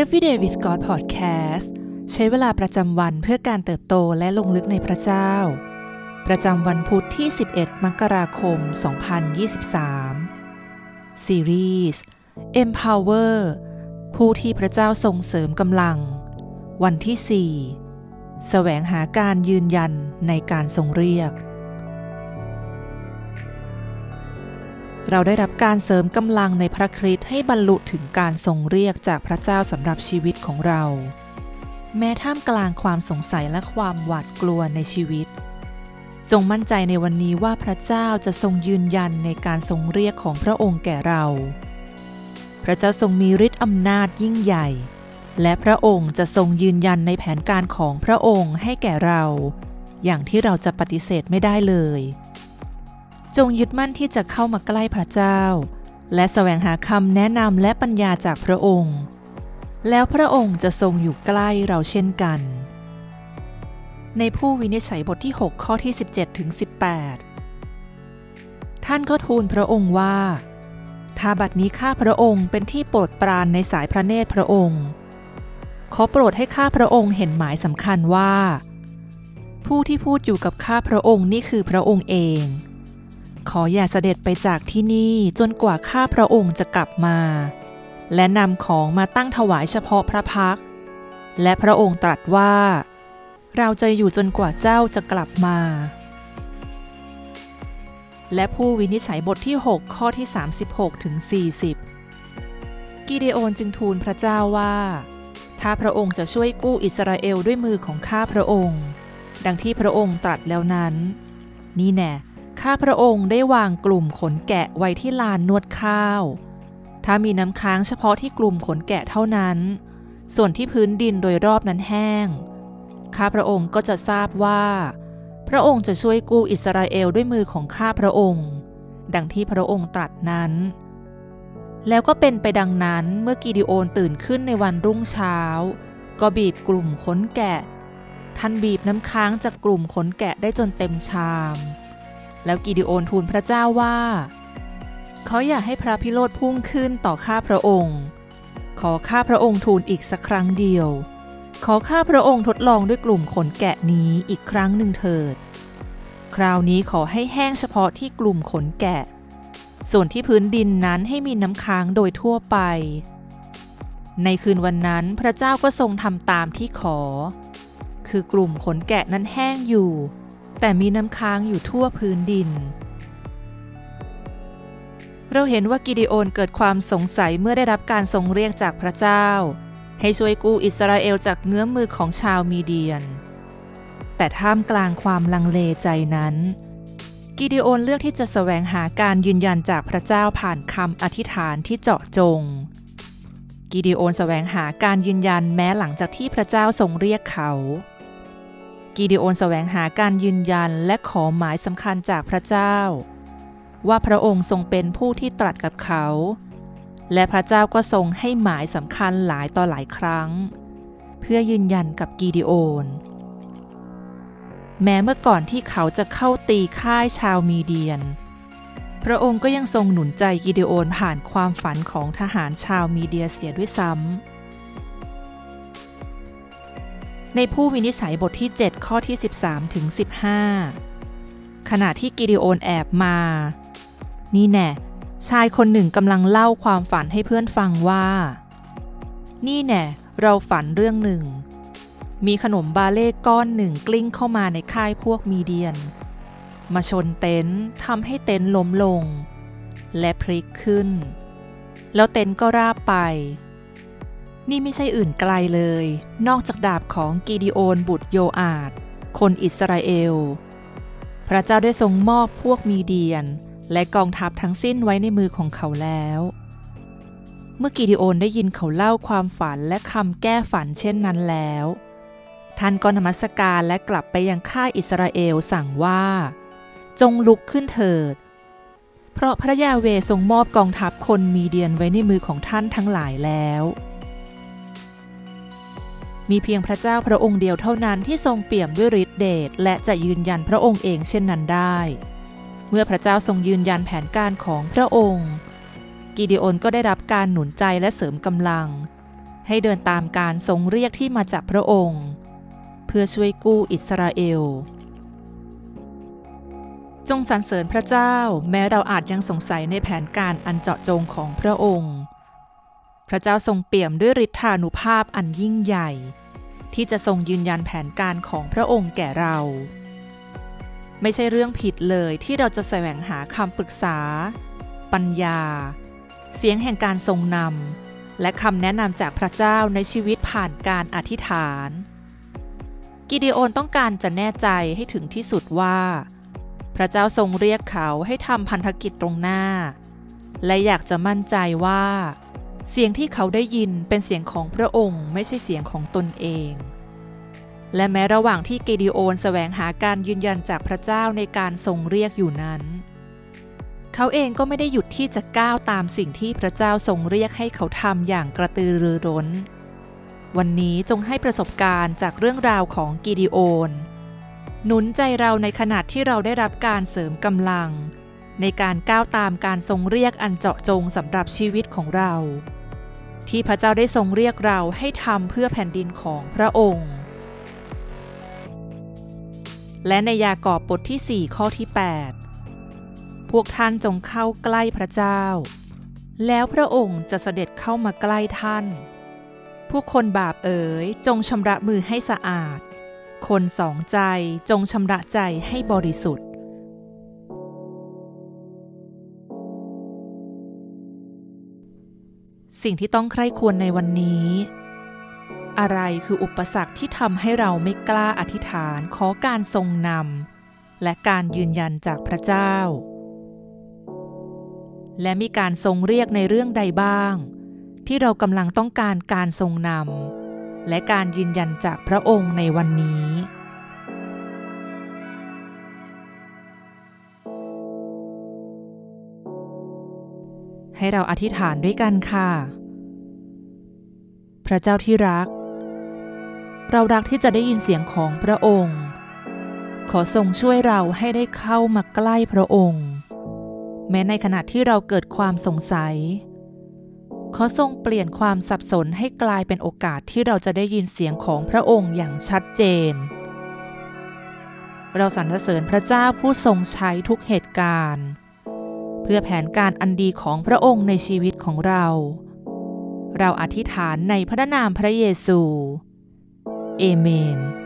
Everyday with God Podcast ใช้เวลาประจำวันเพื่อการเติบโตและลงลึกในพระเจ้า ประจำวันพุธที่ 11 มกราคม 2023 ซีรีส์ Empower ผู้ที่พระเจ้าทรงเสริมกำลัง วันที่ 4 แสวงหาการยืนยันในการทรงเรียก เราได้รับการเสริมกำลังในพระคริสต์ให้บรรลุถึงการทรงเรียกจากพระเจ้าสำหรับชีวิตของเรา แม้ท่ามกลางความสงสัยและความหวาดกลัวในชีวิต จงมั่นใจในวันนี้ว่าพระเจ้าจะทรงยืนยันในการทรงเรียกของพระองค์แก่เรา พระเจ้าทรงมีฤทธิ์อำนาจยิ่งใหญ่ และพระองค์จะทรงยืนยันในแผนการของพระองค์ให้แก่เรา อย่างที่เราจะปฏิเสธไม่ได้เลย จงยึดมั่นที่จะเข้ามาใกล้พระเจ้า และแสวงหาคำแนะนำและปัญญาจากพระองค์ แล้วพระองค์จะทรงอยู่ใกล้เราเช่นกัน ในผู้วินิจฉัยบทที่ 6 ข้อที่ 17ถึง18 ท่านก็ทูลพระองค์ว่าถ้าบัดนี้ข้าพระองค์เป็นที่โปรดปรานในสายพระเนตรพระองค์ ขอโปรดให้ข้าพระองค์เห็นหมายสำคัญว่า ผู้ที่พูดอยู่กับข้าพระองค์นี่คือพระองค์เอง ขออย่าเสด็จไปจากที่นี่จนกว่าข้าพระองค์จะกลับมา และนำของมาตั้งถวายเฉพาะพระพัก และพระองค์ตรัสว่า เราจะอยู่จนกว่าเจ้าจะกลับมา และผู้วินิจฉัยบทที่ 6 ข้อที่ 36ถึง40 กิเดโอนจึงทูลพระเจ้าว่า ถ้าพระองค์จะช่วยกู้อิสราเอลด้วยมือของข้าพระองค์ ดังที่พระองค์ตรัสแล้วนั้น นี่แน่ ข้าพระองค์ได้วางกลุ่มขนแกะไว้ที่ลานนวดข้าว ถ้ามีน้ำค้างเฉพาะที่กลุ่มขนแกะเท่านั้น ส่วนที่พื้นดินโดยรอบนั้นแห้ง ข้าพระองค์ก็จะทราบว่า พระองค์จะช่วยกู้อิสราเอลด้วยมือของข้าพระองค์ ดังที่พระองค์ตรัสนั้น แล้วก็เป็นไปดังนั้นเมื่อกิดิโอนตื่นขึ้นในวันรุ่งเช้า ก็บีบกลุ่มขนแกะ ท่านบีบน้ำค้างจากกลุ่มขนแกะได้จนเต็มชาม แล้วกิดิโอนทูลพระเจ้าว่า เขาอยากให้พระพิโรธพุ่งขึ้นต่อข้าพระองค์ ขอข้าพระองค์ทูลอีกสักครั้งเดียว ขอข้าพระองค์ทดลองด้วยกลุ่มขนแกะนี้อีกครั้งหนึ่งเถิด คราวนี้ขอให้แห้งเฉพาะที่กลุ่มขนแกะ ส่วนที่พื้นดินนั้นให้มีน้ำค้างโดยทั่วไป ในคืนวันนั้นพระเจ้าก็ทรงทำตามที่ขอ คือกลุ่มขนแกะนั้นแห้งอยู่ แต่มีน้ำค้างอยู่ทั่วพื้นดิน เราเห็นว่ากิดิโอนเกิดความสงสัยเมื่อได้รับการทรงเรียกจากพระเจ้า ให้ช่วยกู้อิสราเอลจากเงื้อมมือของชาวมีเดียน แต่ท่ามกลางความลังเลใจนั้น กิดิโอนเลือกที่จะแสวงหาการยืนยันจากพระเจ้าผ่านคำอธิษฐานที่เจาะจง กิดิโอนแสวงหาการยืนยันแม้หลังจากที่พระเจ้าทรงเรียกเขา กิดิโอนแสวงหาการยืนยันและขอหมายสำคัญจากพระเจ้า ว่าพระองค์ทรงเป็นผู้ที่ตรัสกับเขา และพระเจ้าก็ทรงให้หมายสำคัญหลายต่อหลายครั้ง เพื่อยืนยันกับกิดิโอน แม้เมื่อก่อนที่เขาจะเข้าตีค่ายชาวมีเดียน พระองค์ก็ยังทรงหนุนใจกิเดโอนผ่านความฝันของทหารชาวมีเดียเสียด้วยซ้ำ ในผู้วินิจฉัยบทที่ 7 ข้อที่ 13 ถึง 15 ขณะที่กิเดโอนแอบมา นี่แน่ชายคนหนึ่งกำลังเล่าความฝันให้เพื่อนฟังว่า นี่แน่เราฝันเรื่องหนึ่ง มีขนมบาร์เลย์ก้อนหนึ่งกลิ้งเข้ามาในค่ายพวกมีเดียน มาชนเต็นท์ทำให้เต็นท์ล้มลง และพลิกขึ้น แล้วเต็นท์ก็ราบไป นี่ไม่ใช่อื่นไกลเลย นอกจากดาบของกีดิโอนบุตรโยอาด คนอิสราเอล พระเจ้าได้ทรงมอบพวกมีเดียน และกองทัพทั้งสิ้นไว้ในมือของเขาแล้ว เมื่อกิดิโอนได้ยินเขาเล่าความฝันและคำแก้ฝันเช่นนั้นแล้ว ท่านก็นมัสการและกลับไปยังค่ายอิสราเอลสั่งว่า จงลุกขึ้นเถิด เพราะพระยาเวทรงมอบกองทัพคนมีเดียนไว้ในมือของท่านทั้งหลายแล้ว มีเพียงพระเจ้าพระองค์เดียวเท่านั้นที่ทรงเปี่ยมด้วยฤทธิเดชและจะยืนยันพระองค์เองเช่นนั้นได้ เมื่อพระเจ้าทรงยืนยันแผนการของพระองค์ กิเดโอนก็ได้รับการหนุนใจและเสริมกำลัง ให้เดินตามการทรงเรียกที่มาจากพระองค์ เพื่อช่วยกู้อิสราเอล จงสรรเสริญพระเจ้า แม้เราอาจยังสงสัยในแผนการอันเจาะจงของพระองค์ พระเจ้าทรงเปี่ยมด้วยฤทธานุภาพอันยิ่งใหญ่ ที่จะทรงยืนยันแผนการของพระองค์แก่เรา ไม่ใช่เรื่องผิดเลยที่เราจะแสวงหาคำปรึกษา ปัญญา เสียงแห่งการทรงนำและคำแนะนำจากพระเจ้าในชีวิตผ่านการอธิษฐาน กิเดโอนต้องการจะแน่ใจให้ถึงที่สุดว่า พระเจ้าทรงเรียกเขาให้ทำพันธกิจตรงหน้า และอยากจะมั่นใจว่า เสียงที่เขาได้ยินเป็นเสียงของพระองค์ไม่ใช่เสียงของตนเอง และแม้ระหว่างที่เกดิโอนแสวงหาการยืนยันจากพระเจ้าในการทรงเรียกอยู่นั้น เขาเองก็ไม่ได้หยุดที่จะก้าวตามสิ่งที่พระเจ้าทรงเรียกให้เขาทำอย่างกระตือรือร้น วันนี้จงให้ประสบการณ์จากเรื่องราวของกิดิโอน หนุนใจเราในขณะที่เราได้รับการเสริมกำลังในการก้าวตามการทรงเรียกอันเจาะจงสำหรับชีวิตของเรา ที่พระเจ้าได้ทรงเรียกเราให้ทำเพื่อแผ่นดินของพระองค์ และในยากอบบทที่ 4 ข้อที่ 8 พวกท่านจงเข้าใกล้พระเจ้า แล้วพระองค์จะเสด็จเข้ามาใกล้ท่าน พวกคนบาปเอ๋ยจงชำระมือให้สะอาด คนสองใจจงชำระใจให้บริสุทธิ์ สิ่งที่ต้องใคร่ควรในวันนี้ อะไรคืออุปสรรคที่ทำให้เราไม่กล้าอธิษฐานขอการทรงนำและการยืนยันจากพระเจ้า และมีการทรงเรียกในเรื่องใดบ้าง ที่เรากำลังต้องการการทรงนำและการยืนยันจากพระองค์ในวันนี้ ให้เราอธิษฐานด้วยกันค่ะ พระเจ้าที่รัก เรารักที่จะได้ยินเสียงของพระองค์ ขอทรงช่วยเราให้ได้เข้ามาใกล้พระองค์ แม้ในขณะที่เราเกิดความสงสัย ขอทรงเปลี่ยนความสับสนให้กลายเป็นโอกาสที่เราจะได้ยินเสียงของพระองค์อย่างชัดเจน เราสรรเสริญพระเจ้าผู้ทรงใช้ทุกเหตุการณ์ เพื่อแผนการอันดีของพระองค์ในชีวิตของเรา เราอธิษฐานในพระนามพระเยซู เอเมน